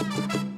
Well, let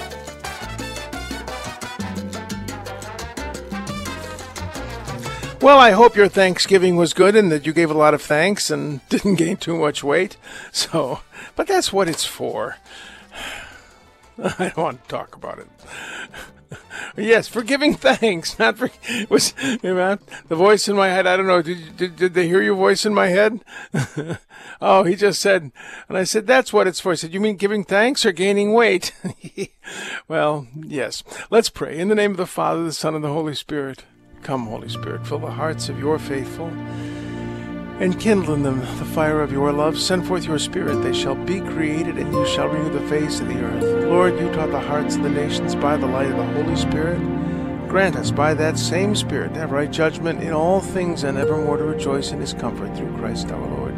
Well, I hope your Thanksgiving was good and that you gave a lot of thanks and didn't gain too much weight. So, but that's what it's for. I don't want to talk about it. Yes, for giving thanks, not for was you know, the voice in my head. I don't know. Did, did did they hear your voice in my head? oh, he just said, and I said that's what it's for. He said, "You mean giving thanks or gaining weight?" well, yes. Let's pray in the name of the Father, the Son, and the Holy Spirit. Come, Holy Spirit, fill the hearts of your faithful and kindle in them the fire of your love. Send forth your Spirit, they shall be created, and you shall renew the face of the earth. Lord, you taught the hearts of the nations by the light of the Holy Spirit. Grant us by that same Spirit to have right judgment in all things and evermore to rejoice in his comfort through Christ our Lord.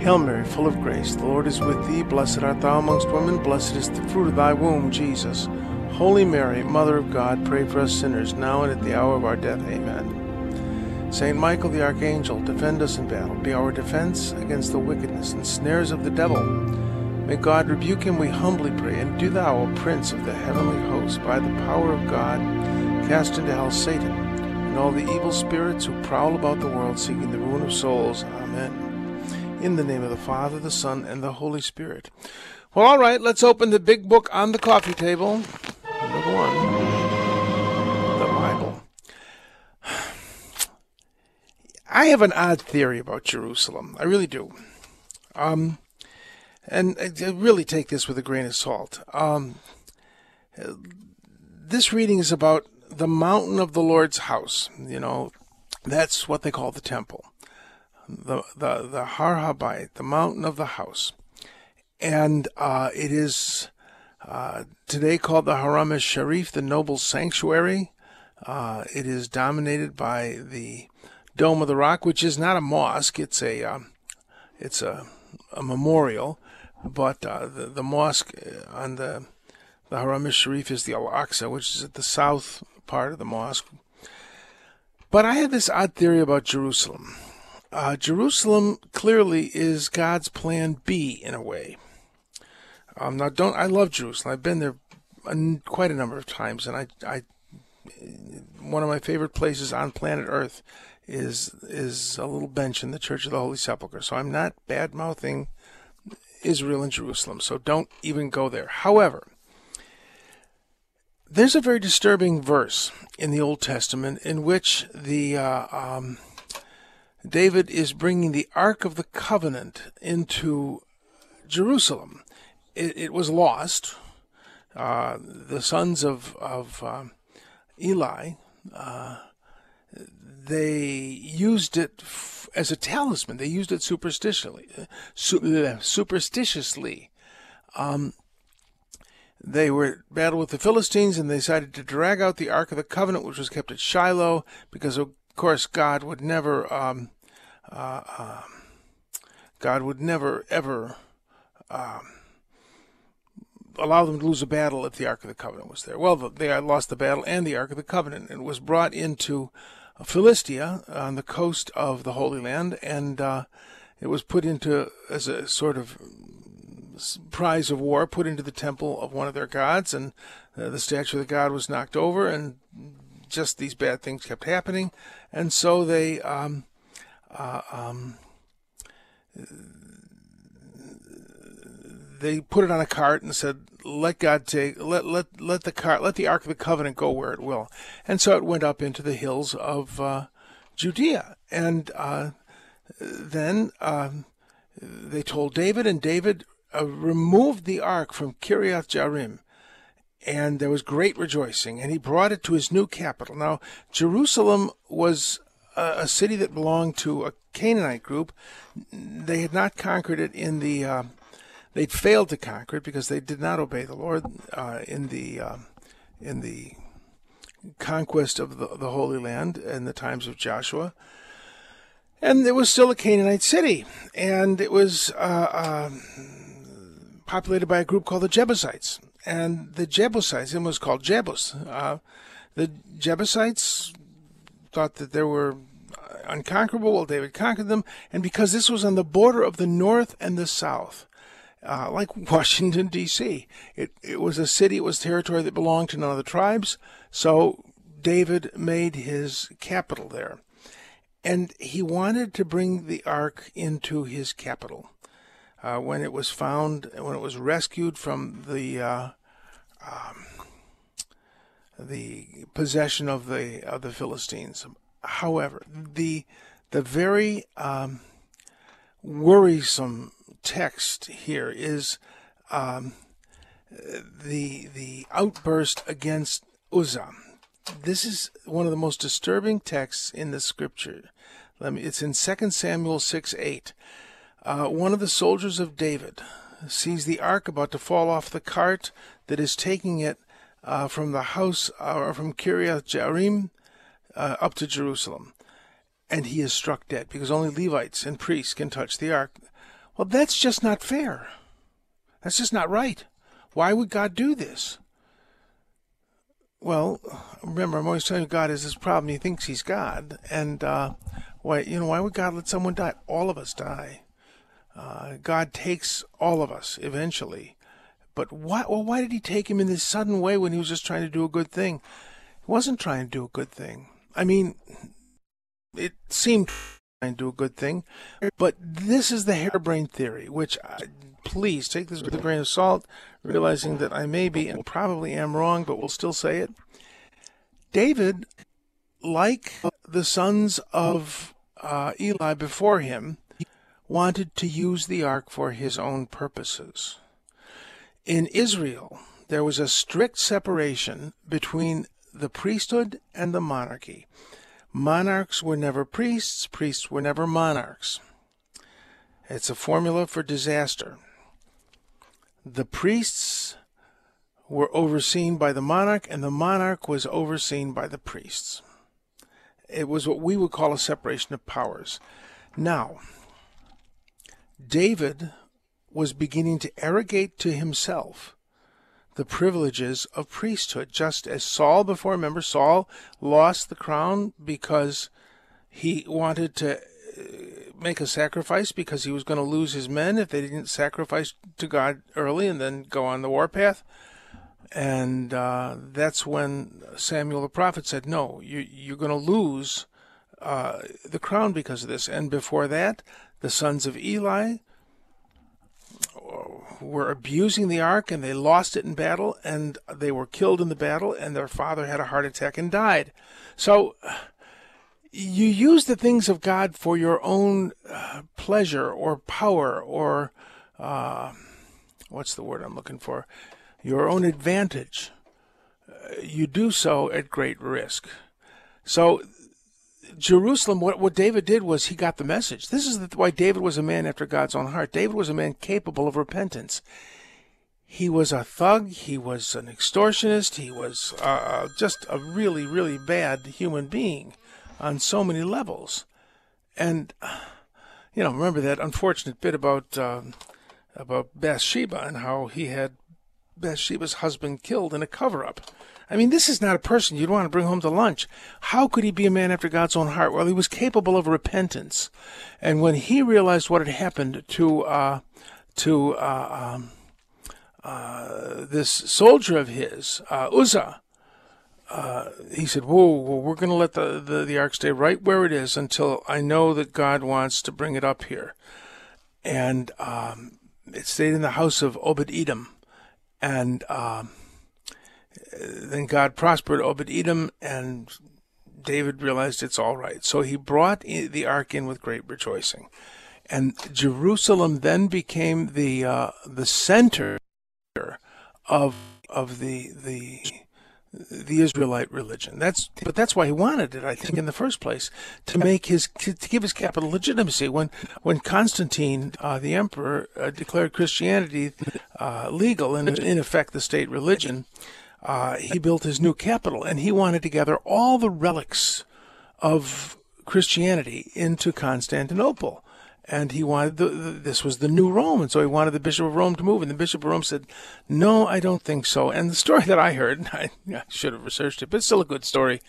Hail Mary, full of grace, the Lord is with thee. Blessed art thou amongst women, blessed is the fruit of thy womb, Jesus. Holy Mary, Mother of God, pray for us sinners, now and at the hour of our death. Amen. Saint Michael the Archangel, defend us in battle. Be our defense against the wickedness and snares of the devil. May God rebuke him, we humbly pray. And do thou, O Prince of the heavenly host, by the power of God, cast into hell Satan and all the evil spirits who prowl about the world seeking the ruin of souls. Amen. In the name of the Father, the Son, and the Holy Spirit. Well, all right, let's open the big book on the coffee table. One, the Bible. I have an odd theory about Jerusalem. I really do. Um, and I really take this with a grain of salt. Um, this reading is about the mountain of the Lord's house. You know, that's what they call the temple. The the the Har the mountain of the house, and uh, it is uh, today called the Haram al Sharif, the noble sanctuary. Uh, it is dominated by the Dome of the Rock, which is not a mosque; it's a um, it's a, a memorial. But uh, the the mosque on the the Haram al Sharif is the Al Aqsa, which is at the south part of the mosque. But I have this odd theory about Jerusalem. Uh, Jerusalem clearly is God's plan B in a way. Now, don't I love Jerusalem? I've been there a, quite a number of times, and I, I, one of my favorite places on planet Earth is is a little bench in the Church of the Holy Sepulchre. So I'm not bad mouthing Israel and Jerusalem. So don't even go there. However, there's a very disturbing verse in the Old Testament in which the uh, um, David is bringing the Ark of the Covenant into Jerusalem. It, it was lost. Uh, the sons of of um, Eli uh, they used it f- as a talisman. They used it superstitiously. Su- superstitiously. Um, they were at battle with the Philistines and they decided to drag out the Ark of the Covenant, which was kept at Shiloh, because of course God would never, um, uh, uh, God would never ever um, allow them to lose a battle if the Ark of the Covenant was there. Well, they lost the battle and the Ark of the Covenant. It was brought into Philistia on the coast of the Holy Land, and uh, it was put into as a sort of prize of war put into the temple of one of their gods, and uh, the statue of the god was knocked over, and just these bad things kept happening, and so they um, uh, um, they put it on a cart and said, "Let God take let let let the cart let the Ark of the Covenant go where it will," and so it went up into the hills of uh, Judea, and uh, then um, they told David, and David uh, removed the ark from Kiriath Jearim, and there was great rejoicing, and he brought it to his new capital. Now, Jerusalem was a, a city that belonged to a Canaanite group. They had not conquered it in the they'd failed to conquer it because they did not obey the Lord uh, in the um, in the conquest of the, the Holy Land in the times of Joshua. And it was still a Canaanite city, and it was uh, uh, populated by a group called the Jebusites. And the Jebusites, it was called Jebus. Uh, the Jebusites thought that they were unconquerable. Well, David conquered them, and because this was on the border of the north and the south, uh, like Washington D.C., it it was a city. It was territory that belonged to none of the tribes. So David made his capital there, and he wanted to bring the ark into his capital. Uh, when it was found, when it was rescued from the uh, um, the possession of the of the Philistines. However, the the very um, worrisome text here is um, the the outburst against Uzzah. This is one of the most disturbing texts in the scripture. Let me. It's in 2 Samuel 6 8. Uh, one of the soldiers of David sees the ark about to fall off the cart that is taking it uh, from the house or uh, from Kiriath Jearim uh, up to Jerusalem, and he is struck dead because only Levites and priests can touch the ark. Well, that's just not fair. That's just not right. Why would God do this? Well, remember, I'm always telling you God has this problem. He thinks he's God, and uh, why you know why would God let someone die? All of us die. Uh, God takes all of us eventually, but why? Well, why did He take him in this sudden way when He was just trying to do a good thing? He wasn't trying to do a good thing. I mean, it seemed to do a good thing, but this is the harebrained theory, which I, please take this with a grain of salt, realizing that I may be and probably am wrong, but we'll still say it. David, like the sons of uh, Eli before him, wanted to use the ark for his own purposes. In Israel, there was a strict separation between the priesthood and the monarchy. Monarchs were never priests, priests were never monarchs. It's a formula for disaster. The priests were overseen by the monarch, and the monarch was overseen by the priests. It was what we would call a separation of powers. Now, David was beginning to arrogate to himself the privileges of priesthood, just as Saul before. Remember, Saul lost the crown because he wanted to uh, make a sacrifice because he was going to lose his men if they didn't sacrifice to God early and then go on the warpath. And uh, that's when Samuel the prophet said, No, you, you're going to lose uh, the crown because of this. And before that, the sons of Eli were abusing the ark and they lost it in battle and they were killed in the battle and their father had a heart attack and died. So you use the things of God for your own uh, pleasure or power or uh, what's the word I'm looking for? Your own advantage. Uh, you do so at great risk. So Jerusalem, what, what David did was he got the message. This is why David was a man after God's own heart. David was a man capable of repentance. He was a thug. He was an extortionist. He was uh, just a really, really bad human being on so many levels. And, you know, remember that unfortunate bit about uh, about Bathsheba and how he had Bathsheba's husband killed in a cover-up. I mean, this is not a person you'd want to bring home to lunch. How could he be a man after God's own heart? Well, he was capable of repentance, and when he realized what had happened to uh, to uh, um, uh, this soldier of his, uh, Uzzah, uh, he said, "Whoa, we're going to let the, the the ark stay right where it is until I know that God wants to bring it up here." And um, it stayed in the house of Obed Edom, and um, then God prospered Obed Edom, and David realized it's all right. So he brought the ark in with great rejoicing, and Jerusalem then became the uh, the center of of the the the Israelite religion. That's but that's why he wanted it, I think, in the first place, to make his to give his capital legitimacy. When when Constantine, uh, the emperor, uh, declared Christianity uh, legal and in effect the state religion, uh, he built his new capital, and he wanted to gather all the relics of Christianity into Constantinople and he wanted the, the, this was the new Rome, and so he wanted the Bishop of Rome to move. And the Bishop of Rome said, "No, I don't think so." And the story that I heard, I, I should have researched it, but it's still a good story,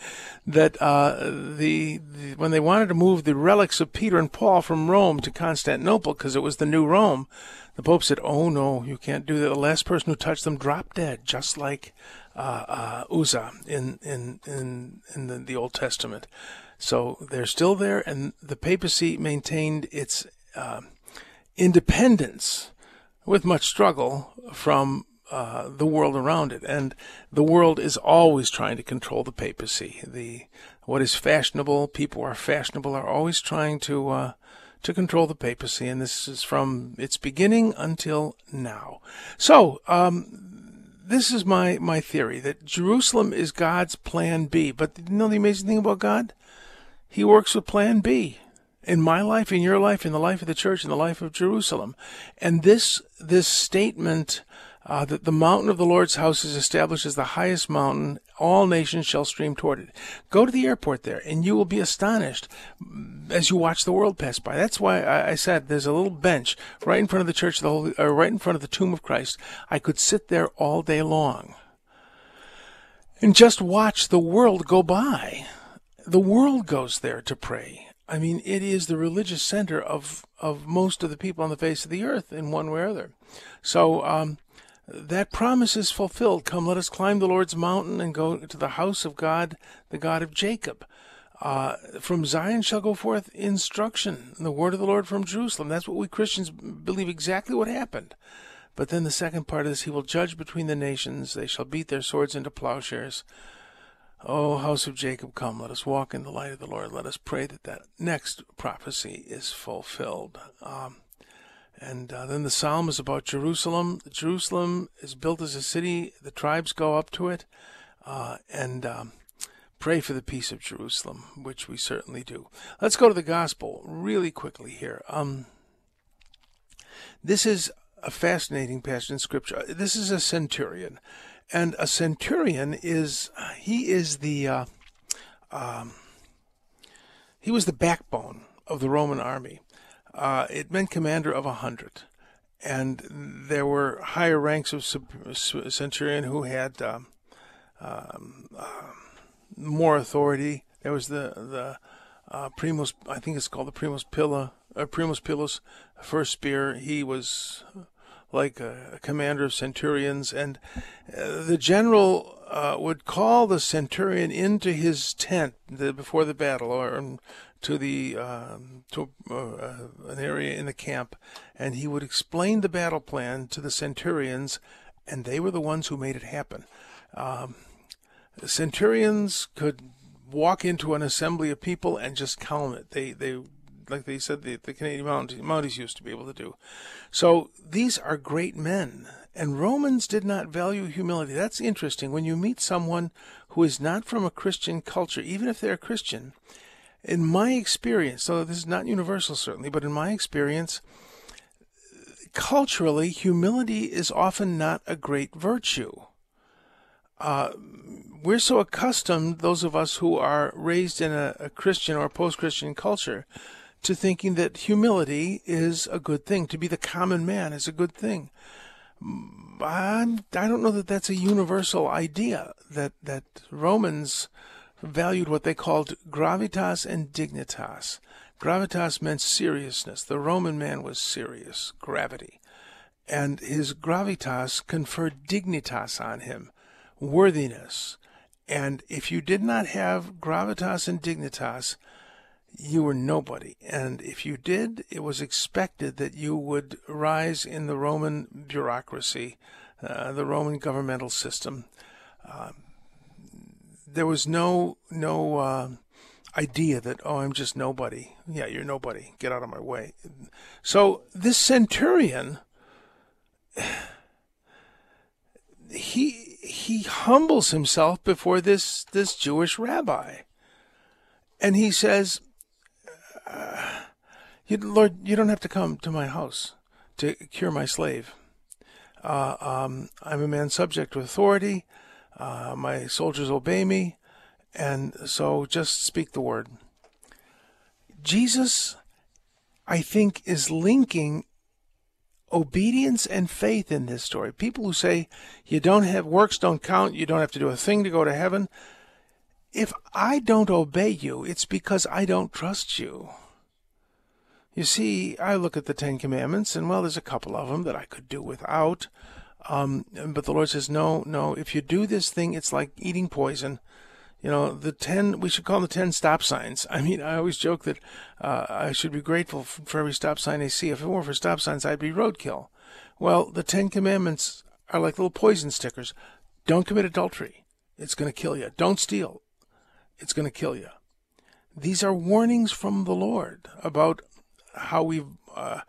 that uh, the, the, when they wanted to move the relics of Peter and Paul from Rome to Constantinople because it was the new Rome, the Pope said, "Oh no, you can't do that. The last person who touched them dropped dead, just like uh, uh, Uzzah in in in in the, the Old Testament." So they're still there, and the papacy maintained its uh, independence with much struggle from uh, the world around it. And the world is always trying to control the papacy. The what is fashionable, people are fashionable, are always trying to uh, to control the papacy, and this is from its beginning until now. So. Um, this is my, my theory that Jerusalem is God's plan B. But you know the amazing thing about God? He works with plan B in my life, in your life, in the life of the church, in the life of Jerusalem. And this, this statement, uh, that the mountain of the Lord's house is established as the highest mountain, all nations shall stream toward it. Go to the airport there, and you will be astonished as you watch the world pass by. That's why I, I said there's a little bench right in front of the church, of the Holy, uh, right in front of the tomb of Christ. I could sit there all day long and just watch the world go by the world goes there to pray. I mean, it is the religious center of, of most of the people on the face of the earth in one way or other. So, um, that promise is fulfilled. Come, let us climb the Lord's mountain and go to the house of God, the God of Jacob. Uh, from Zion shall go forth instruction, the word of the Lord from Jerusalem. That's what we Christians believe exactly what happened. But then the second part is, He will judge between the nations. They shall beat their swords into plowshares. O house of Jacob, come, let us walk in the light of the Lord. Let us pray that that next prophecy is fulfilled. Um, and uh, then the psalm is about Jerusalem. Jerusalem is built as a city. The tribes go up to it uh, and um, pray for the peace of Jerusalem, which we certainly do. Let's go to the gospel really quickly here. Um, this is a fascinating passage in Scripture. This is a centurion and a centurion is he is the uh, um, he was the backbone of the Roman army. Uh, it meant commander of a hundred, and there were higher ranks of centurion who had um, um, uh, more authority. There was the the uh, primus, I think it's called the primus pilla, uh, primus pilus, first spear. He was like a, commander of centurions, and uh, the general uh, would call the centurion into his tent before the battle, or to the um, to uh, uh, an area in the camp, and he would explain the battle plan to the centurions, and they were the ones who made it happen. Um, centurions could walk into an assembly of people and just calm it. They they like they said the, the Canadian Mounties, Mounties used to be able to do. So these are great men. And Romans did not value humility. That's interesting. When you meet someone who is not from a Christian culture, even if they're a Christian, in my experience, so this is not universal certainly, but in my experience, culturally, humility is often not a great virtue. Uh, we're so accustomed, those of us who are raised in a, a Christian or post Christian culture, to thinking that humility is a good thing. To be the common man is a good thing. I'm, I don't know that that's a universal idea. That that Romans valued what they called gravitas and dignitas. Gravitas meant seriousness. The Roman man was serious, gravity. And his gravitas conferred dignitas on him, worthiness. And if you did not have gravitas and dignitas, you were nobody. And if you did, it was expected that you would rise in the Roman bureaucracy, uh, the Roman governmental system. Uh, there was no no uh, idea that oh I'm just nobody. Yeah, you're nobody. Get out of my way. So this centurion, he he humbles himself before this this Jewish rabbi, and he says, uh, "Lord, you don't have to come to my house to cure my slave. Uh, um, I'm a man subject to authority. Uh, my soldiers obey me, and so just speak the word." Jesus, I think, is linking obedience and faith in this story. People who say you don't have works don't count, you don't have to do a thing to go to heaven. If I don't obey you, it's because I don't trust you. You see, I look at the Ten Commandments, and well, there's a couple of them that I could do without. Um, but the Lord says, no, no, if you do this thing, it's like eating poison. You know, the 10, we should call the 10 stop signs. I mean, I always joke that uh, I should be grateful for every stop sign I see. If it weren't for stop signs, I'd be roadkill. Well, the 10 commandments are like little poison stickers. Don't commit adultery. It's going to kill you. Don't steal. It's going to kill you. These are warnings from the Lord about how we uh,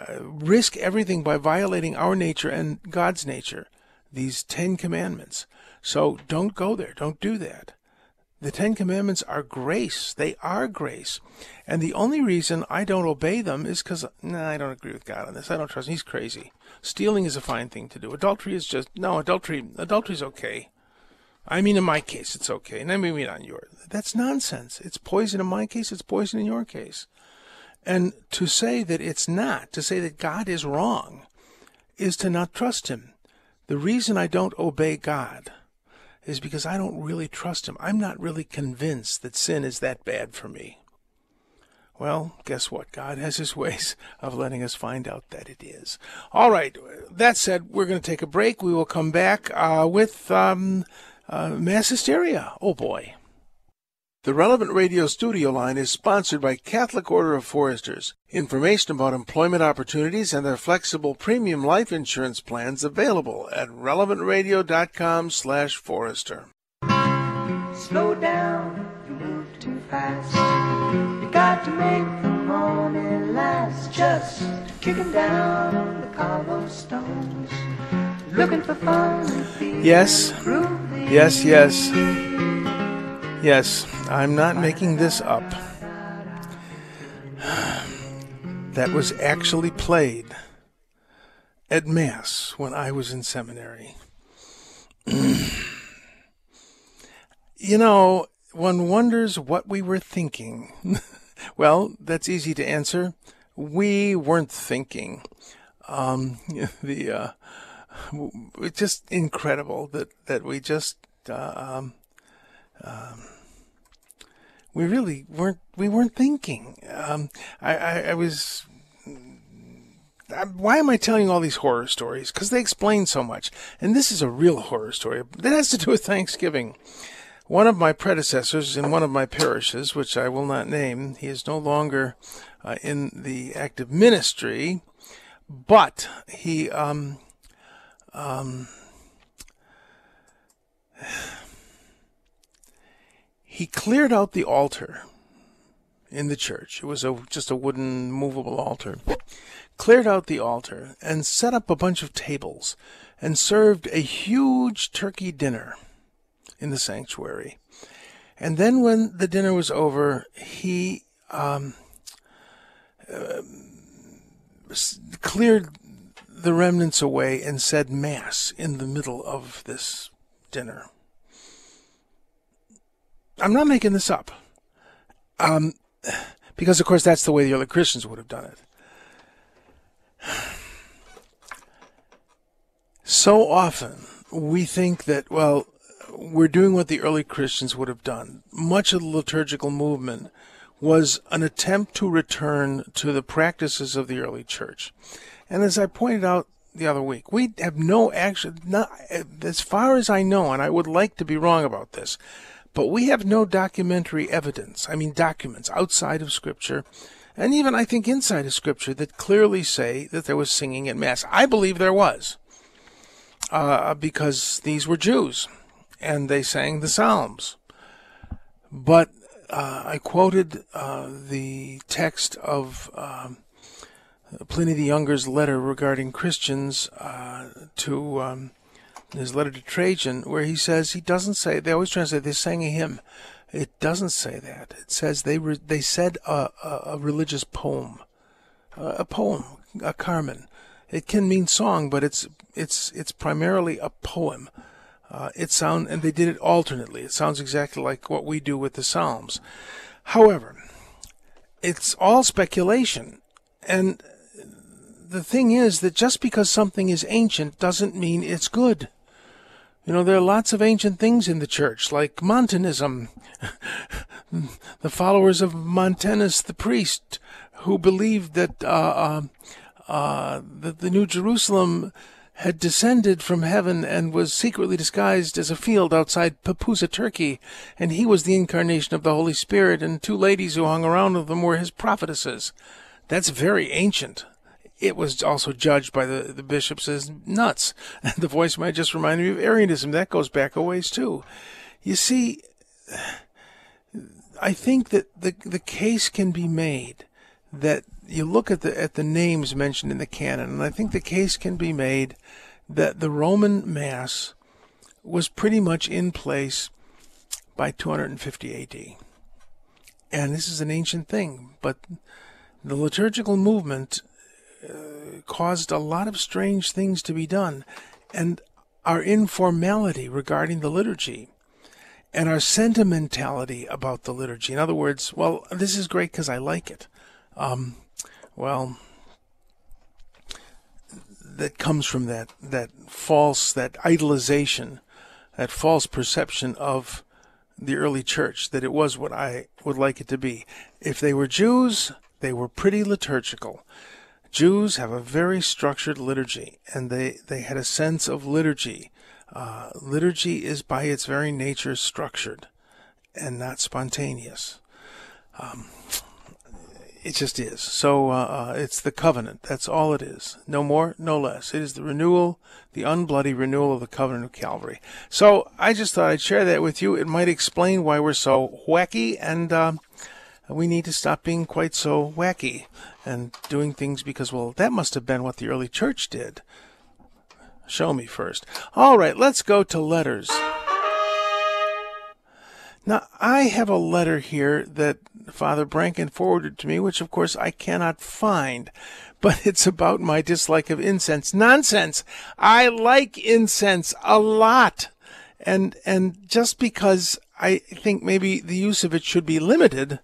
uh, risk everything by violating our nature and God's nature. These 10 commandments. So don't go there. Don't do that. The Ten Commandments are grace. They are grace. And the only reason I don't obey them is because, nah, I don't agree with God on this. I don't trust him. He's crazy. Stealing is a fine thing to do. Adultery is just, no, adultery, adultery's okay. I mean, in my case, it's okay. And I mean, not yours. That's nonsense. It's poison in my case. It's poison in your case. And to say that it's not, to say that God is wrong, is to not trust him. The reason I don't obey God is because I don't really trust him. I'm not really convinced that sin is that bad for me. Well, guess what? God has his ways of letting us find out that it is. All right. That said, we're going to take a break. We will come back uh, with um, uh, mass hysteria. Oh, boy. The Relevant Radio studio line is sponsored by Catholic Order of Foresters. Information about employment opportunities and their flexible premium life insurance plans available at relevantradio.com slash forester. Slow down, you move too fast. You got to make the morning last. Just kicking down on the cobblestones. Looking for fun. Yes, yes, yes. Yes, I'm not making this up. That was actually played at Mass when I was in seminary. you know, one wonders what we were thinking. well, that's easy to answer. We weren't thinking. Um, the uh, it's just incredible that that we just uh, um, um, we really weren't we weren't thinking. Um, I, I, I was. Why am I telling all these horror stories? Because they explain so much. And this is a real horror story that has to do with Thanksgiving. One of my predecessors in one of my parishes, which I will not name, he is no longer uh, in the active ministry, but he um, um, he cleared out the altar in the church. It was a, just a wooden movable altar. Cleared out the altar and set up a bunch of tables and served a huge turkey dinner in the sanctuary. And then when the dinner was over, he um, uh, cleared the remnants away and said Mass in the middle of this dinner. I'm not making this up. Um, because, of course, that's the way the early Christians would have done it. So often we think that, well, we're doing what the early Christians would have done. Much of the liturgical movement was an attempt to return to the practices of the early church. And as I pointed out the other week, we have no action, not, as far as I know, and I would like to be wrong about this, but we have no documentary evidence, I mean documents outside of Scripture, and even I think inside of Scripture that clearly say that there was singing at Mass. I believe there was, uh, because these were Jews, and they sang the Psalms. But uh, I quoted uh, the text of um, Pliny the Younger's letter regarding Christians uh, to um, his letter to Trajan, where he says he doesn't say. They always translate they sang a hymn. It doesn't say that. It says they re, they said a, a, a religious poem, a poem, a Carmen. It can mean song, but it's it's it's primarily a poem. Uh, it sound and they did it alternately. It sounds exactly like what we do with the Psalms. However, it's all speculation, and the thing is that just because something is ancient doesn't mean it's good. You know, there are lots of ancient things in the church, like Montanism, the followers of Montanus the priest, who believed that uh, uh, uh, that the New Jerusalem had descended from heaven and was secretly disguised as a field outside Pepuza, Turkey, and he was the incarnation of the Holy Spirit, and two ladies who hung around with him were his prophetesses. That's very ancient it was also judged by the, the bishops as nuts. the voice might just remind me of Arianism. That goes back a ways too. You see, I think that the the case can be made that you look at the at the names mentioned in the canon, and I think the case can be made that the Roman Mass was pretty much in place by 250 AD. And this is an ancient thing, but the liturgical movement caused a lot of strange things to be done, and our informality regarding the liturgy and our sentimentality about the liturgy. In other words, well, this is great because I like it. Um, well, that comes from that that false, that idolization, that false perception of the early church that it was what I would like it to be. If they were Jews, they were pretty liturgical. Jews have a very structured liturgy, and they, they had a sense of liturgy. Uh, liturgy is by its very nature structured and not spontaneous. Um, it just is. So uh, uh, it's the covenant. That's all it is. No more, no less. It is the renewal, the unbloody renewal of the covenant of Calvary. So I just thought I'd share that with you. It might explain why we're so wacky and. Uh, we need to stop being quite so wacky and doing things because, well, that must have been what the early church did. Show me first. All right, let's go to letters. Now, I have a letter here that Father Branken forwarded to me, which of course I cannot find, but it's about my dislike of incense. Nonsense! I like incense a lot. And, and just because I think maybe the use of it should be limited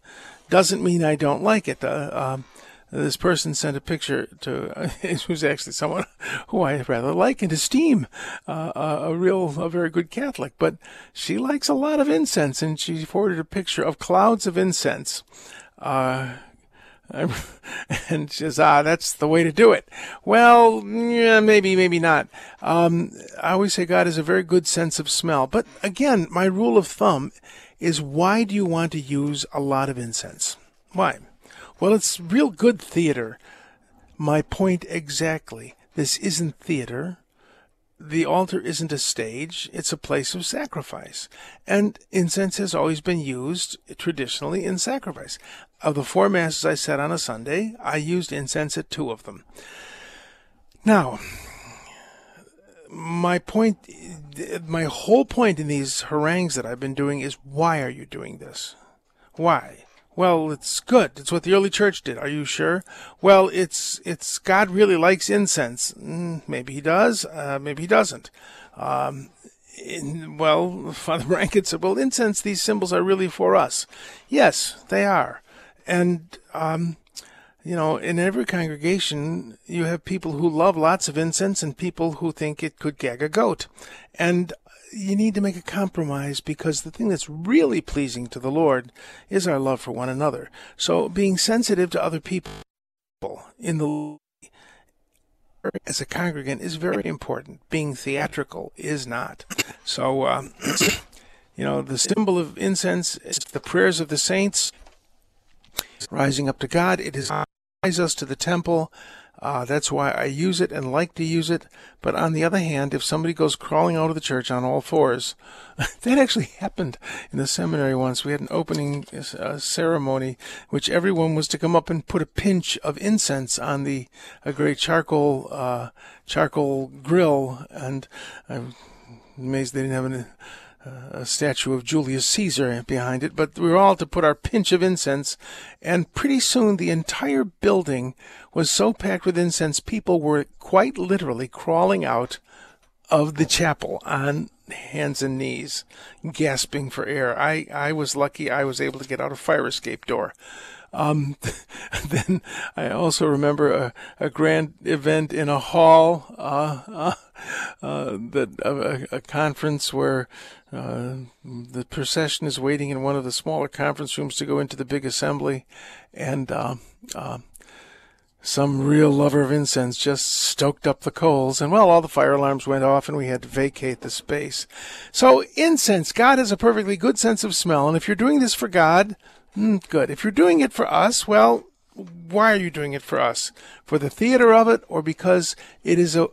doesn't mean I don't like it. Uh, um, this person sent a picture to uh, who's actually someone who I rather like and esteem, uh, a real, a very good Catholic. But she likes a lot of incense, and she forwarded a picture of clouds of incense. Uh, and she says, ah, that's the way to do it. Well, yeah, maybe, maybe not. Um, I always say God has a very good sense of smell. But again, my rule of thumb is why do you want to use a lot of incense? Why? Well, it's real good theater. My point exactly. This isn't theater. The altar isn't a stage, it's a place of sacrifice. And incense has always been used traditionally in sacrifice. Of the four masses I said on a Sunday, I used incense at two of them. Now, my point, my whole point in these harangues that I've been doing is why are you doing this? Why? Well, it's good. It's what the early church did. Are you sure? Well, it's it's God really likes incense. Mm, maybe he does. Uh, maybe he doesn't. Um, in, well, Father Rankin said, "Well, incense. These symbols are really for us. Yes, they are. And um, you know, in every congregation, you have people who love lots of incense and people who think it could gag a goat. And you need to make a compromise because the thing that's really pleasing to the Lord is our love for one another. So being sensitive to other people in the as a congregant is very important. Being theatrical is not. So, um, you know, the symbol of incense is the prayers of the saints rising up to God. It is us to the temple. Uh, that's why I use it and like to use it. But on the other hand, if somebody goes crawling out of the church on all fours, that actually happened in the seminary once. We had an opening uh, ceremony, which everyone was to come up and put a pinch of incense on the a great charcoal uh, charcoal grill, and I'm amazed they didn't have an a statue of Julius Caesar behind it, but we were all to put our pinch of incense, and pretty soon the entire building was so packed with incense, people were quite literally crawling out of the chapel on hands and knees, gasping for air. I, I was lucky I was able to get out a fire escape door. Um, then I also remember a, a grand event in a hall, uh, uh, uh, that a, a, conference where uh, the procession is waiting in one of the smaller conference rooms to go into the big assembly, and uh, uh, some real lover of incense just stoked up the coals, and well, all the fire alarms went off, and we had to vacate the space. So, incense, God has a perfectly good sense of smell, and if you're doing this for God, mm, good. If you're doing it for us, well, why are you doing it for us? For the theater of it, or because it is a,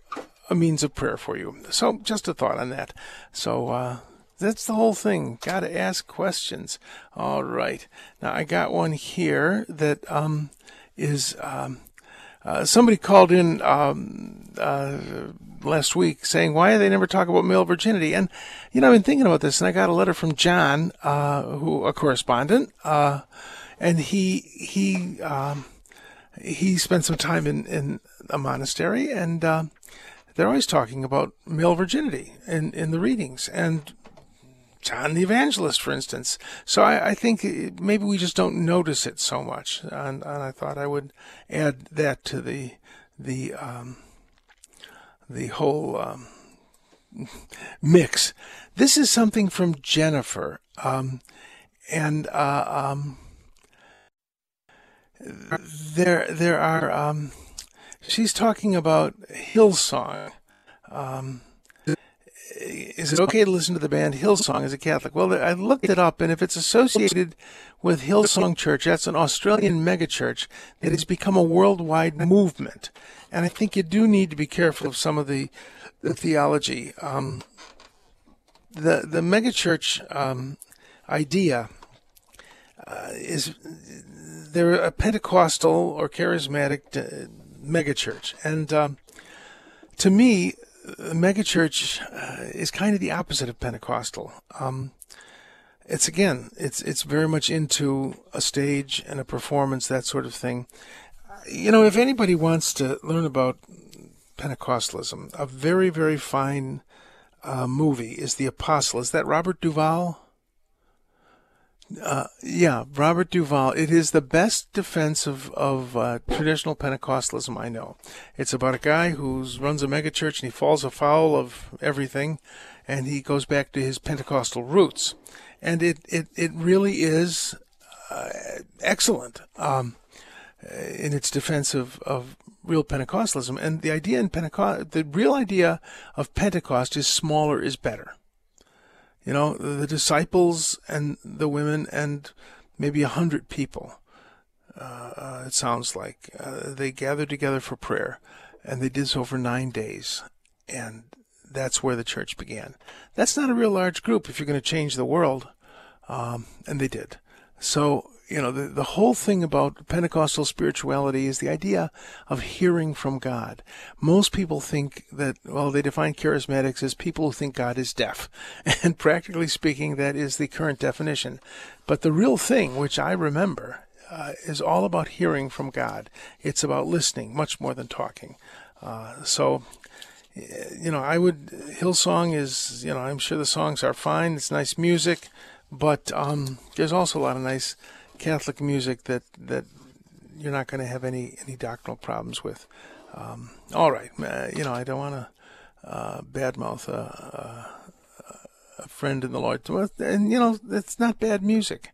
a means of prayer for you? So, just a thought on that. So, uh, that's the whole thing. Got to ask questions. All right. Now I got one here that um, is um, uh, somebody called in um, uh, last week saying why they never talk about male virginity. And you know I've been thinking about this, and I got a letter from John, uh, who a correspondent, uh, and he he um, he spent some time in in a monastery and. Uh, they're always talking about male virginity in, in the readings. And John the Evangelist, for instance. So I, I, think maybe we just don't notice it so much, and, and I thought I would add that to the the um, the whole um, mix. This is something from Jennifer, um, and uh, um, there there are. Um, she's talking about Hillsong. Um, is it okay to listen to the band Hillsong as a Catholic? Well, I looked it up, and if it's associated with Hillsong Church, that's an Australian megachurch that has become a worldwide movement. And I think you do need to be careful of some of the, the theology. Um, the the megachurch um, idea uh, is they're a Pentecostal or charismatic uh, megachurch, and um, to me, megachurch uh, is kind of the opposite of Pentecostal. Um, it's again, it's it's very much into a stage and a performance, that sort of thing. You know, if anybody wants to learn about Pentecostalism, a very very fine uh, movie is The Apostle. Is that Robert Duvall? Uh, yeah, Robert Duvall. It is the best defense of, of uh, traditional Pentecostalism I know. It's about a guy who runs a megachurch and he falls afoul of everything and he goes back to his Pentecostal roots. And it, it, it really is uh, excellent um, in its defense of, of real Pentecostalism. And the idea in Pentecost, the real idea of Pentecost is smaller is better. You know, the disciples and the women and maybe a hundred people. Uh, uh, it sounds like uh, they gathered together for prayer, and they did so for nine days, and that's where the church began. That's not a real large group if you're going to change the world, um, and they did. So you know, the, the whole thing about Pentecostal spirituality is the idea of hearing from God. Most people think that, well, they define charismatics as people who think God is deaf. And practically speaking, that is the current definition. But the real thing, which I remember, uh, is all about hearing from God. It's about listening much more than talking. Uh, so, you know, I would, Hillsong is, you know, I'm sure the songs are fine. It's nice music, but um, there's also a lot of nice Catholic music that that you're not going to have any any doctrinal problems with. Um, all right, uh, you know I don't want to uh, badmouth a, a, a, friend in the Lord, and you know it's not bad music,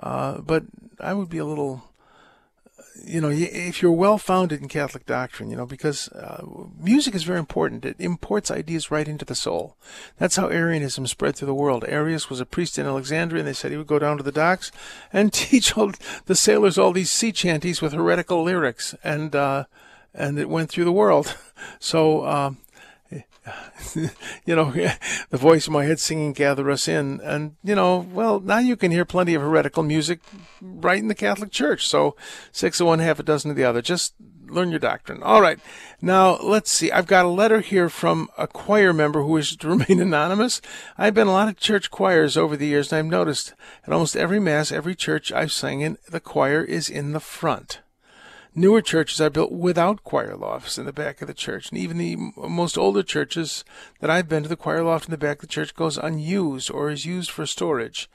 uh, but I would be a little you know, if you're well founded in Catholic doctrine, you know, because uh, music is very important. It imports ideas right into the soul. That's how Arianism spread through the world. Arius was a priest in Alexandria, and they said he would go down to the docks and teach all the sailors all these sea chanties with heretical lyrics. And, uh, and it went through the world. So, um, you know, the voice in my head singing "Gather Us In," and you know, well, now you can hear plenty of heretical music right in the Catholic Church. So, six of one, half a dozen of the other. Just learn your doctrine. All right, now let's see. I've got a letter here from a choir member who wishes to remain anonymous. I've been a lot of church choirs over the years, and I've noticed at almost every mass, every church I've sang in, the choir is in the front. Newer churches are built without choir lofts in the back of the church, and even the most older churches that I've been to, the choir loft in the back of the church goes unused or is used for storage.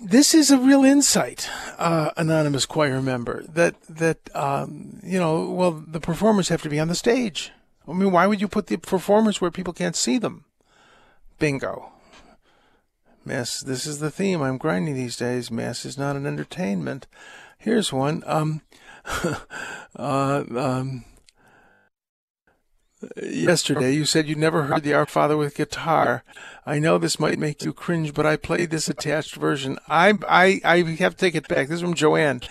This is a real insight, uh, anonymous choir member. That that um, you know, well, the performers have to be on the stage. I mean, why would you put the performers where people can't see them? Bingo. Mass. This is the theme I'm grinding these days. Mass is not an entertainment. Here's one. Um, uh, um, yesterday you said you never heard the Our Father with guitar. I know this might make you cringe, but I played this attached version. I I I have to take it back. This is from Joanne.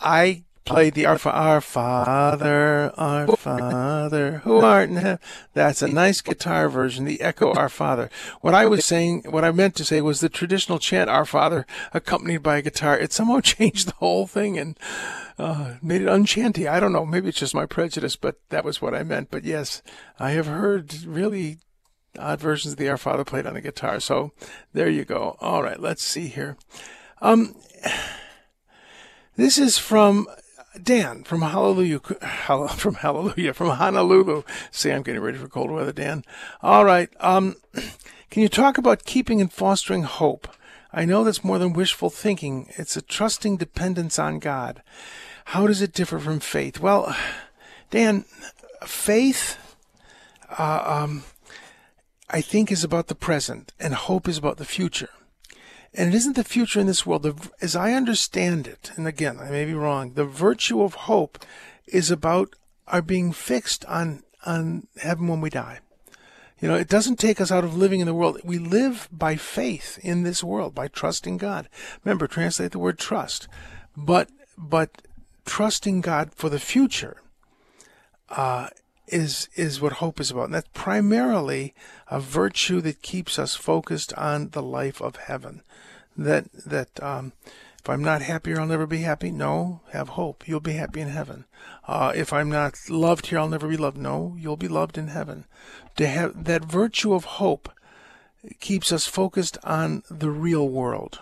I played the Our, Our Father, Our Father, who art in heaven. That's a nice guitar version, the Echo Our Father. What I was saying, what I meant to say was the traditional chant Our Father accompanied by a guitar. It somehow changed the whole thing and uh, made it unchanty. I don't know. Maybe it's just my prejudice, but that was what I meant. But yes, I have heard really odd versions of the Our Father played on the guitar. So there you go. All right, let's see here. Um, this is from Dan from Hallelujah, from Hallelujah, from Honolulu. See, I'm getting ready for cold weather, Dan. All right. Um, can you talk about keeping and fostering hope? I know that's more than wishful thinking. It's a trusting dependence on God. How does it differ from faith? Well, Dan, faith, uh, um, I think, is about the present, and hope is about the future. And it isn't the future in this world. As I understand it, and again, I may be wrong, the virtue of hope is about our being fixed on, on heaven when we die. You know, it doesn't take us out of living in the world. We live by faith in this world, by trusting God. Remember, translate the word trust. But, but trusting God for the future, uh, is is what hope is about. And that's primarily a virtue that keeps us focused on the life of heaven that that um, if I'm not happy I'll never be happy. No, have hope. You'll be happy in heaven. Uh, if I'm not loved here, I'll never be loved. No, you'll be loved in heaven. To have that virtue of hope keeps us focused on the real world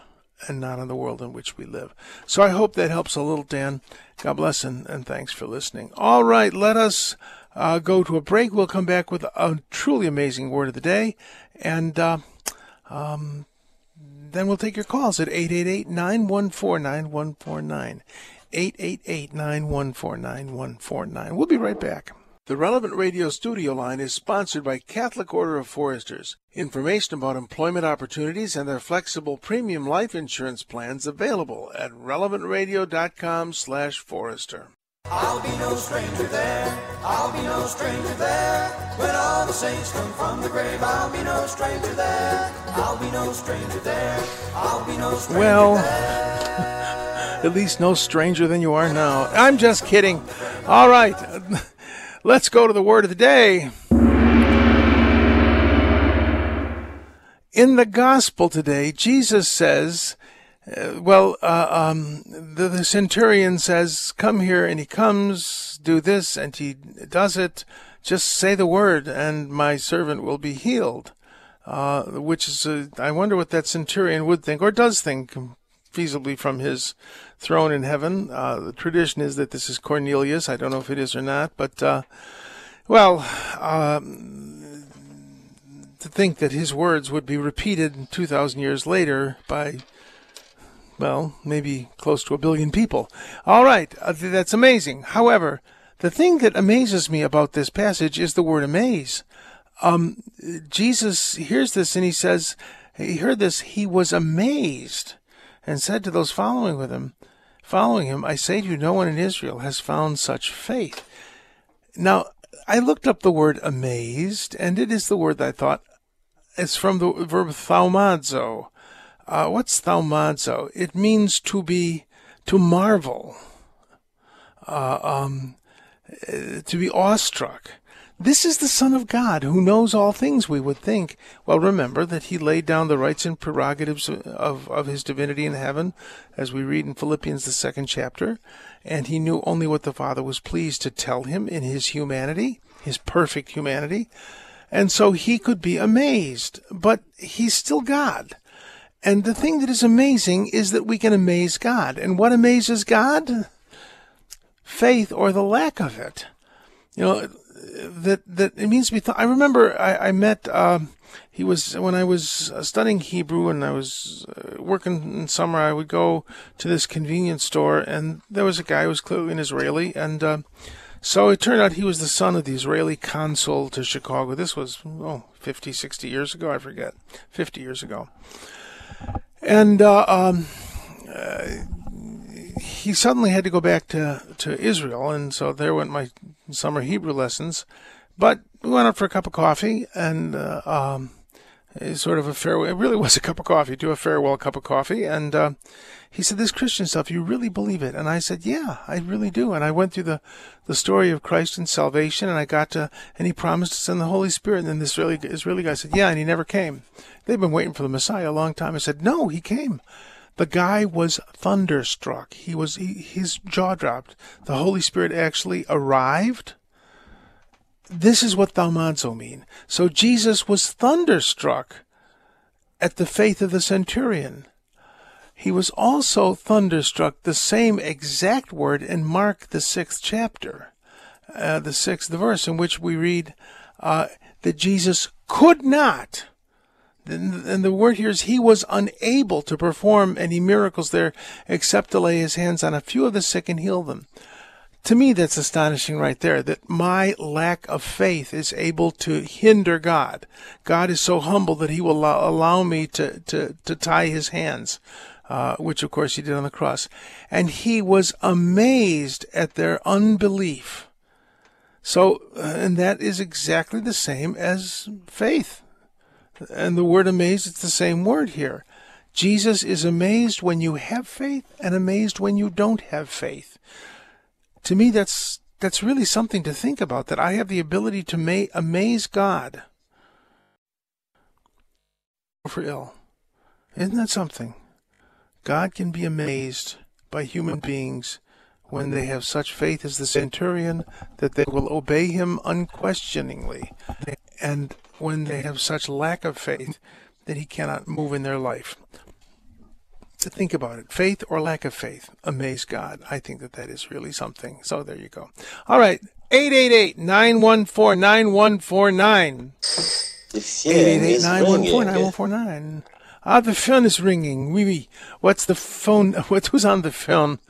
and not on the world in which we live. So I hope that helps a little, Dan. God bless and, and thanks for listening. All right, let us uh, go to a break. We'll come back with a truly amazing word of the day. And uh, um, then we'll take your calls at 888 914 9149. 888 914 9149. We'll be right back. The Relevant Radio studio line is sponsored by Catholic Order of Foresters. Information about employment opportunities and their flexible premium life insurance plans available at relevantradio.com slash forester. I'll be no stranger there. I'll be no stranger there. When all the saints come from the grave, I'll be no stranger there. I'll be no stranger there. I'll be no stranger well, there. at least no stranger than you are now. I'm just kidding. All right. Let's go to the word of the day. In the gospel today, Jesus says, uh, well, uh, um, the, the, centurion says, Come here, and he comes, do this, and he does it. Just say the word, and my servant will be healed. Uh, which is, a, I wonder what that centurion would think, or does think, feasibly from his throne in heaven. Uh, the tradition is that this is Cornelius. I don't know if it is or not, but, uh, well, um, to think that his words would be repeated 2,000 years later by well, maybe close to a billion people. All right, uh, that's amazing. However, the thing that amazes me about this passage is the word amaze. Um, Jesus hears this and he says, he heard this, he was amazed and said to those following with him, following him, I say to you, no one in Israel has found such faith. Now, I looked up the word amazed, and it is the word that I thought it's from the verb thaumazo, uh, what's thaumazo? It means to be, to marvel. Uh, um, uh, to be awestruck. This is the Son of God who knows all things, we would think. Well, remember that he laid down the rights and prerogatives of, of his divinity in heaven, as we read in Philippians, the second chapter, and he knew only what the Father was pleased to tell him in his humanity, his perfect humanity. And so he could be amazed, but he's still God. And the thing that is amazing is that we can amaze God. And what amazes God? Faith or the lack of it. You know, that that it means to be. Th- I remember I, I met. Um, he was when I was uh, studying Hebrew and I was uh, working in summer. I would go to this convenience store, and there was a guy who was clearly an Israeli, and uh, so it turned out he was the son of the Israeli consul to Chicago. This was oh 50, 60 years ago. I forget, 50 years ago, and uh, um, uh, he suddenly had to go back to, to Israel, and so there went my summer Hebrew lessons. But we went out for a cup of coffee, and uh, um, sort of a farewell. It really was a cup of coffee, to a farewell cup of coffee. And uh, he said, "This Christian stuff, you really believe it?" And I said, "Yeah, I really do." And I went through the the story of Christ and salvation, and I got to, and he promised to send the Holy Spirit. And then this Israeli Israeli guy said, "Yeah," and he never came. They've been waiting for the Messiah a long time. I said, "No, he came." The guy was thunderstruck. He was he, his jaw dropped. The Holy Spirit actually arrived. This is what thaumazo mean. So Jesus was thunderstruck at the faith of the centurion. He was also thunderstruck, the same exact word in Mark, the sixth chapter, uh, the sixth verse, in which we read uh, that Jesus could not and the word here is he was unable to perform any miracles there except to lay his hands on a few of the sick and heal them. To me, that's astonishing right there that my lack of faith is able to hinder God. God is so humble that he will allow, allow me to, to, to tie his hands, uh, which of course he did on the cross. And he was amazed at their unbelief. So, uh, and that is exactly the same as faith. And the word amazed, it's the same word here. Jesus is amazed when you have faith and amazed when you don't have faith. To me, that's that's really something to think about. That I have the ability to ma- amaze God for ill. Isn't that something? God can be amazed by human beings when they have such faith as the centurion that they will obey him unquestioningly. And when they have such lack of faith that he cannot move in their life. To think about it, faith or lack of faith, amaze God. I think that that is really something. So there you go. All right, 888-914-9149. 888-914-9149. Ah, the phone is ringing. Oui, oui. What's the phone? What who's on the phone?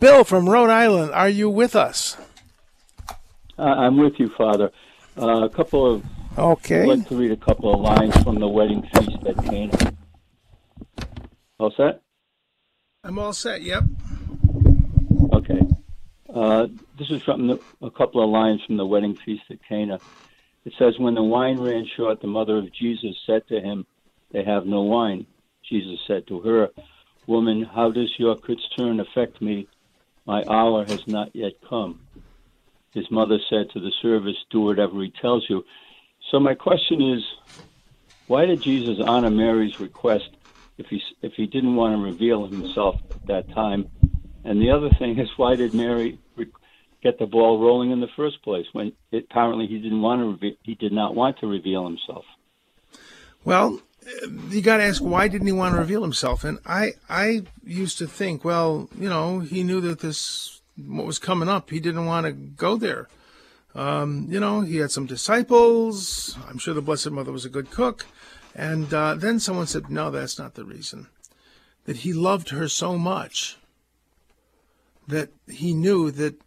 Bill from Rhode Island, are you with us? Uh, I'm with you, Father. Uh, a couple of. Okay. I'd like to read a couple of lines from the wedding feast at Cana. All set? I'm all set. Yep. Okay. Uh, this is from the, a couple of lines from the wedding feast at Cana. It says, "When the wine ran short, the mother of Jesus said to him, "They have no wine." Jesus said to her, "Woman, how does your concern affect me? My hour has not yet come." His mother said to the servants, Do whatever he tells you. So my question is, why did Jesus honor Mary's request if he if he didn't want to reveal himself at that time? And the other thing is, why did Mary get the ball rolling in the first place when it, apparently he didn't want to reve- he did not want to reveal himself? Well, you got to ask why didn't he want to reveal himself? And I I used to think, well, you know, he knew that this what was coming up, he didn't want to go there. Um, you know, he had some disciples. I'm sure the Blessed Mother was a good cook. And uh, then someone said, no, that's not the reason. That he loved her so much that he knew that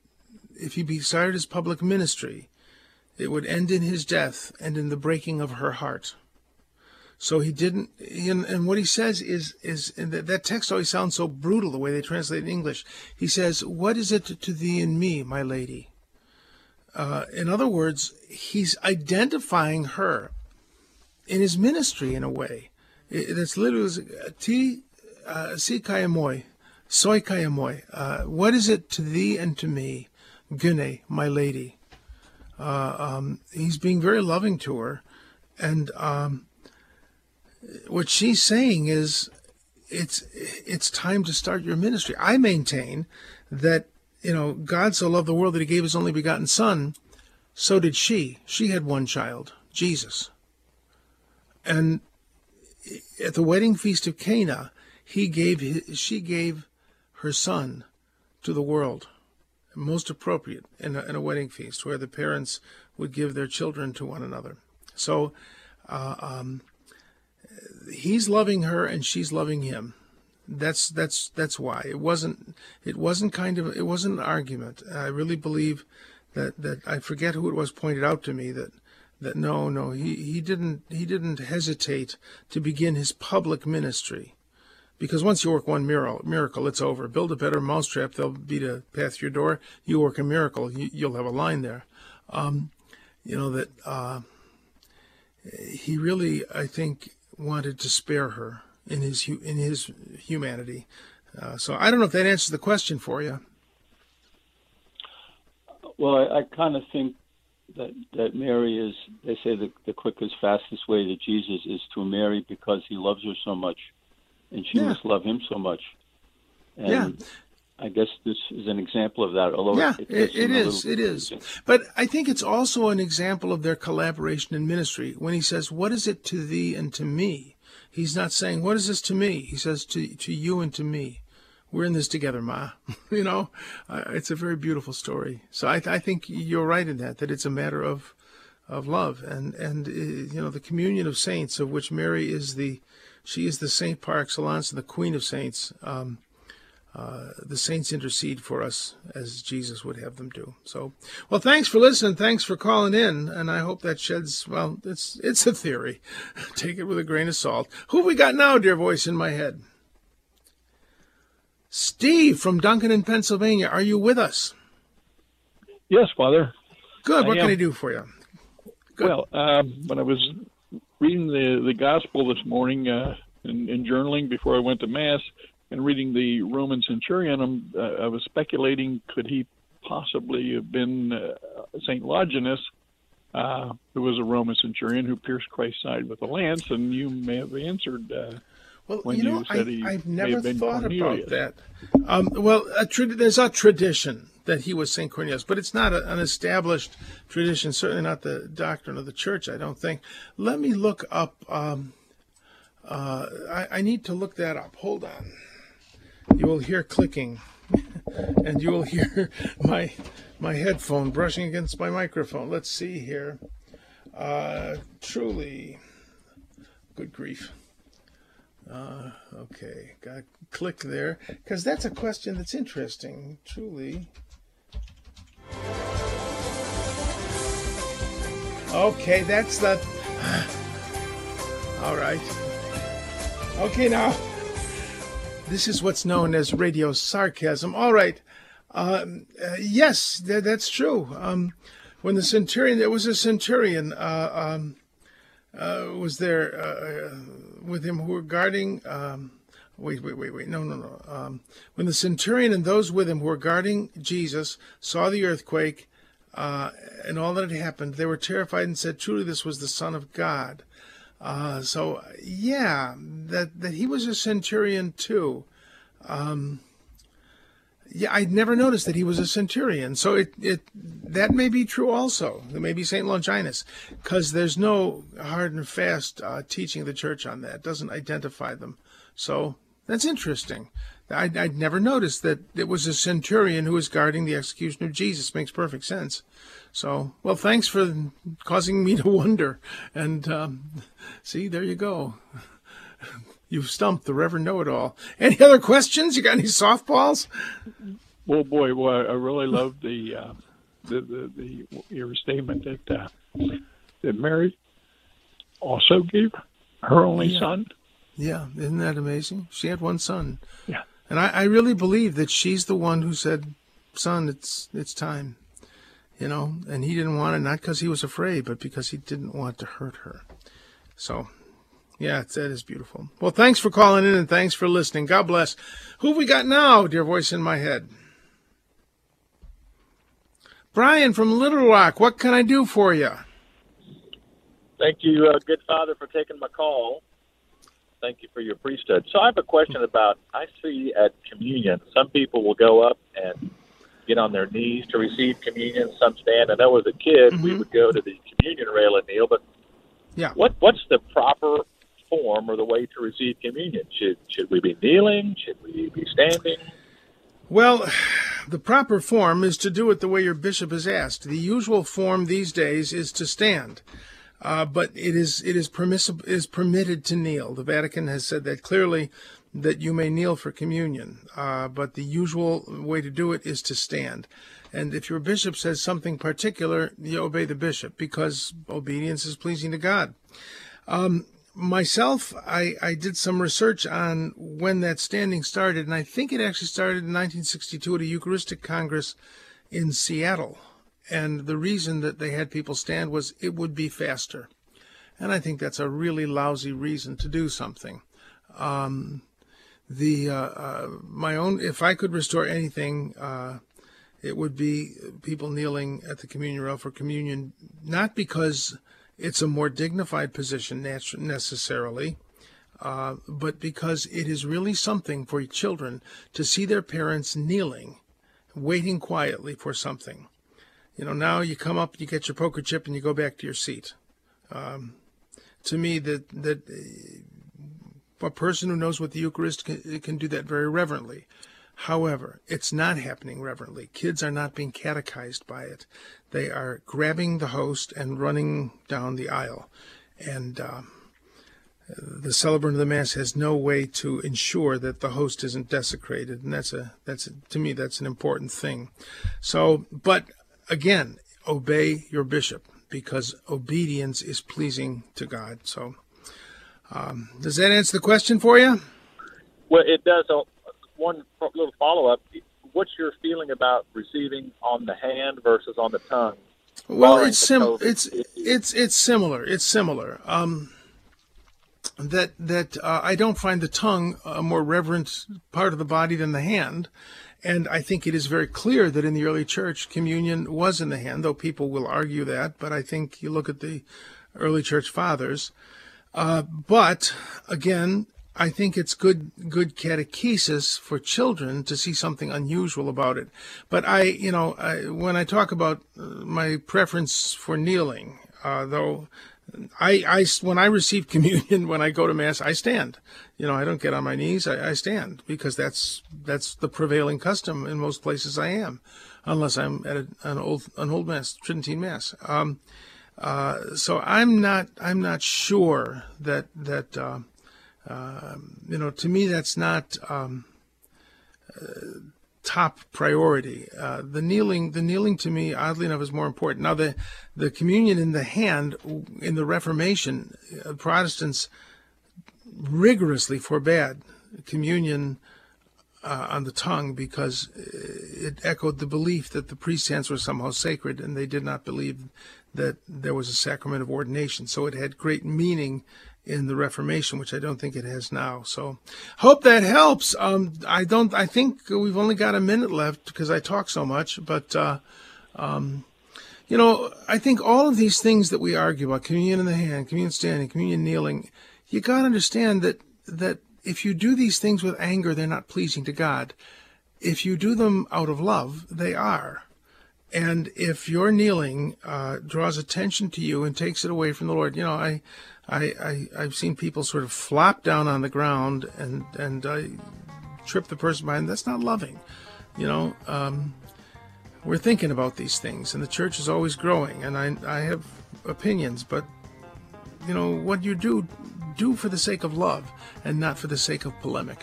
if he desired his public ministry, it would end in his death and in the breaking of her heart. So he didn't, and, and what he says is, is that, that text always sounds so brutal the way they translate in English. He says, What is it to thee and me, my lady? Uh, in other words, he's identifying her in his ministry in a way. That's literally ti uh, si kayamoy, Soy kayamoy. Uh, what is it to thee and to me, Gune, my lady? Uh, um, he's being very loving to her, and um, what she's saying is, it's it's time to start your ministry. I maintain that you know God so loved the world that He gave His only begotten Son. So did she. She had one child, Jesus. And at the wedding feast of Cana, he gave his, she gave her son to the world. Most appropriate in a, in a wedding feast where the parents would give their children to one another. So uh, um, he's loving her and she's loving him. That's that's that's why it wasn't it wasn't kind of it wasn't an argument. I really believe that that I forget who it was pointed out to me that that no no he, he didn't he didn't hesitate to begin his public ministry because once you work one miracle, it's over. Build a better mousetrap, they'll beat a path to your door. You work a miracle, you, will have a line there. Um, you know that uh, he really, I think, wanted to spare her in his in his humanity. Uh, so I don't know if that answers the question for you. Well, I, I kind of think that that Mary is. They say the the quickest, fastest way to Jesus is to Mary because he loves her so much and she yeah. must love him so much. And yeah. I guess this is an example of that. Although yeah, it, it, it is, it is. But I think it's also an example of their collaboration in ministry. When he says, "What is it to thee and to me?" He's not saying, "What is this to me?" He says, "To to you and to me." We're in this together, Ma. you know, uh, it's a very beautiful story. So I, I think you're right in that. That it's a matter of of love and and uh, you know the communion of saints, of which Mary is the she is the saint par excellence and the queen of saints. Um, uh, the saints intercede for us as Jesus would have them do. So, well, thanks for listening. Thanks for calling in, and I hope that sheds. Well, it's it's a theory. Take it with a grain of salt. Who we got now, dear voice in my head? Steve from Duncan in Pennsylvania. Are you with us? Yes, Father. Good. What can I do for you? Good. Well, um, when I was reading the the gospel this morning uh, and journaling before I went to mass and reading the Roman centurion, I'm, uh, I was speculating could he possibly have been uh, Saint Longinus, uh, who was a Roman centurion who pierced Christ's side with a lance, and you may have answered. Uh, well, when you know, you I, have never thought Cornelius. about that. Um, well, a tra- there's a tradition that he was St. Cornelius, but it's not a, an established tradition, certainly not the doctrine of the church, I don't think. Let me look up, um, uh, I, I need to look that up. Hold on. You will hear clicking, and you will hear my my headphone brushing against my microphone. Let's see here. Uh, truly, good grief. Uh, okay, got click there because that's a question that's interesting. Truly, Okay, that's the. All right. Okay, now. This is what's known as radio sarcasm. All right. Um, uh, yes, th- that's true. Um, when the centurion, there was a centurion, uh, um, uh, was there uh, uh, with him who were guarding. Um, wait, wait, wait, wait. No, no, no. Um, when the centurion and those with him who were guarding Jesus saw the earthquake uh, and all that had happened, they were terrified and said, "Truly, this was the Son of God." Uh, so, yeah, that that he was a centurion too. Um, yeah, I'd never noticed that he was a centurion. So it, it that may be true also. It may be Saint Longinus, because there's no hard and fast uh, teaching of the church on that. It doesn't identify them. So that's interesting. I'd, I'd, never noticed that it was a centurion who was guarding the execution of Jesus. Makes perfect sense. So, well, thanks for causing me to wonder. And um, see, there you go. You've stumped the Reverend Know It All. Any other questions? You got any softballs? Well, boy, boy, I really love the, uh, the, the, the your statement that uh, that Mary also gave her only yeah. son. Yeah, isn't that amazing? She had one son. Yeah. And I, I really believe that she's the one who said, "Son, it's it's time," you know. And he didn't want it not because he was afraid, but because he didn't want to hurt her. So, Yeah, that is beautiful. Well, thanks for calling in and thanks for listening. God bless. Who we got now, dear voice in my head? Brian from Little Rock, what can I do for you? Thank you, uh, good father, for taking my call. Thank you for your priesthood. So I have a question about I see at communion, some people will go up and get on their knees to receive communion. Some stand. I know as a kid we mm-hmm. would go to the communion rail and kneel, but Yeah. what what's the proper form or the way to receive communion? Should should we be kneeling? Should we be standing? Well, the proper form is to do it the way your bishop has asked. The usual form these days is to stand, uh, but it is it is permissible is permitted to kneel. The Vatican has said that clearly that you may kneel for communion, uh, but the usual way to do it is to stand. And if your bishop says something particular, you obey the bishop because obedience is pleasing to God. Um, myself, I, I did some research on when that standing started, and I think it actually started in 1962 at a Eucharistic Congress in Seattle. And the reason that they had people stand was it would be faster. And I think that's a really lousy reason to do something. Um, the uh, uh, my own, if I could restore anything, uh, it would be people kneeling at the communion rail for communion, not because it's a more dignified position necessarily, uh, but because it is really something for children to see their parents kneeling, waiting quietly for something. You know, now you come up, you get your poker chip, and you go back to your seat. Um, to me, that that a person who knows what the Eucharist can, can do that very reverently. However, it's not happening reverently. Kids are not being catechized by it. They are grabbing the host and running down the aisle. And um, the celebrant of the Mass has no way to ensure that the host isn't desecrated. And that's a, that's a, to me, that's an important thing. So, but again, obey your bishop because obedience is pleasing to God. So, um, does that answer the question for you? Well, it does. Uh, one little follow up. What's your feeling about receiving on the hand versus on the tongue? Well, it's the sim- it's it's it's similar. It's similar. Um, that that uh, I don't find the tongue a more reverent part of the body than the hand, and I think it is very clear that in the early church, communion was in the hand. Though people will argue that, but I think you look at the early church fathers. Uh, but again, I think it's good good catechesis for children to see something unusual about it. But I, you know, I, when I talk about uh, my preference for kneeling, uh, though, I, I when I receive communion when I go to mass, I stand. You know, I don't get on my knees. I, I stand because that's that's the prevailing custom in most places I am, unless I'm at a, an old an old mass Tridentine mass. Um, uh, so I'm not I'm not sure that that. Uh, um, you know, to me, that's not um, uh, top priority. Uh, the kneeling, the kneeling, to me, oddly enough, is more important. Now, the the communion in the hand in the Reformation, uh, Protestants rigorously forbade communion uh, on the tongue because it echoed the belief that the priest's hands were somehow sacred, and they did not believe that there was a sacrament of ordination. So it had great meaning in the Reformation, which I don't think it has now. So, hope that helps. Um, I don't. I think we've only got a minute left because I talk so much. But, uh, um, you know, I think all of these things that we argue about communion in the hand, communion standing, communion kneeling, you got to understand that that if you do these things with anger, they're not pleasing to God. If you do them out of love, they are. And if your kneeling uh, draws attention to you and takes it away from the Lord, you know, I, I, I, I've seen people sort of flop down on the ground and and I trip the person behind. That's not loving, you know. Um, we're thinking about these things, and the church is always growing. And I, I have opinions, but you know what you do, do for the sake of love and not for the sake of polemic.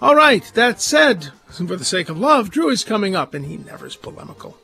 All right, that said, for the sake of love, Drew is coming up, and he never is polemical.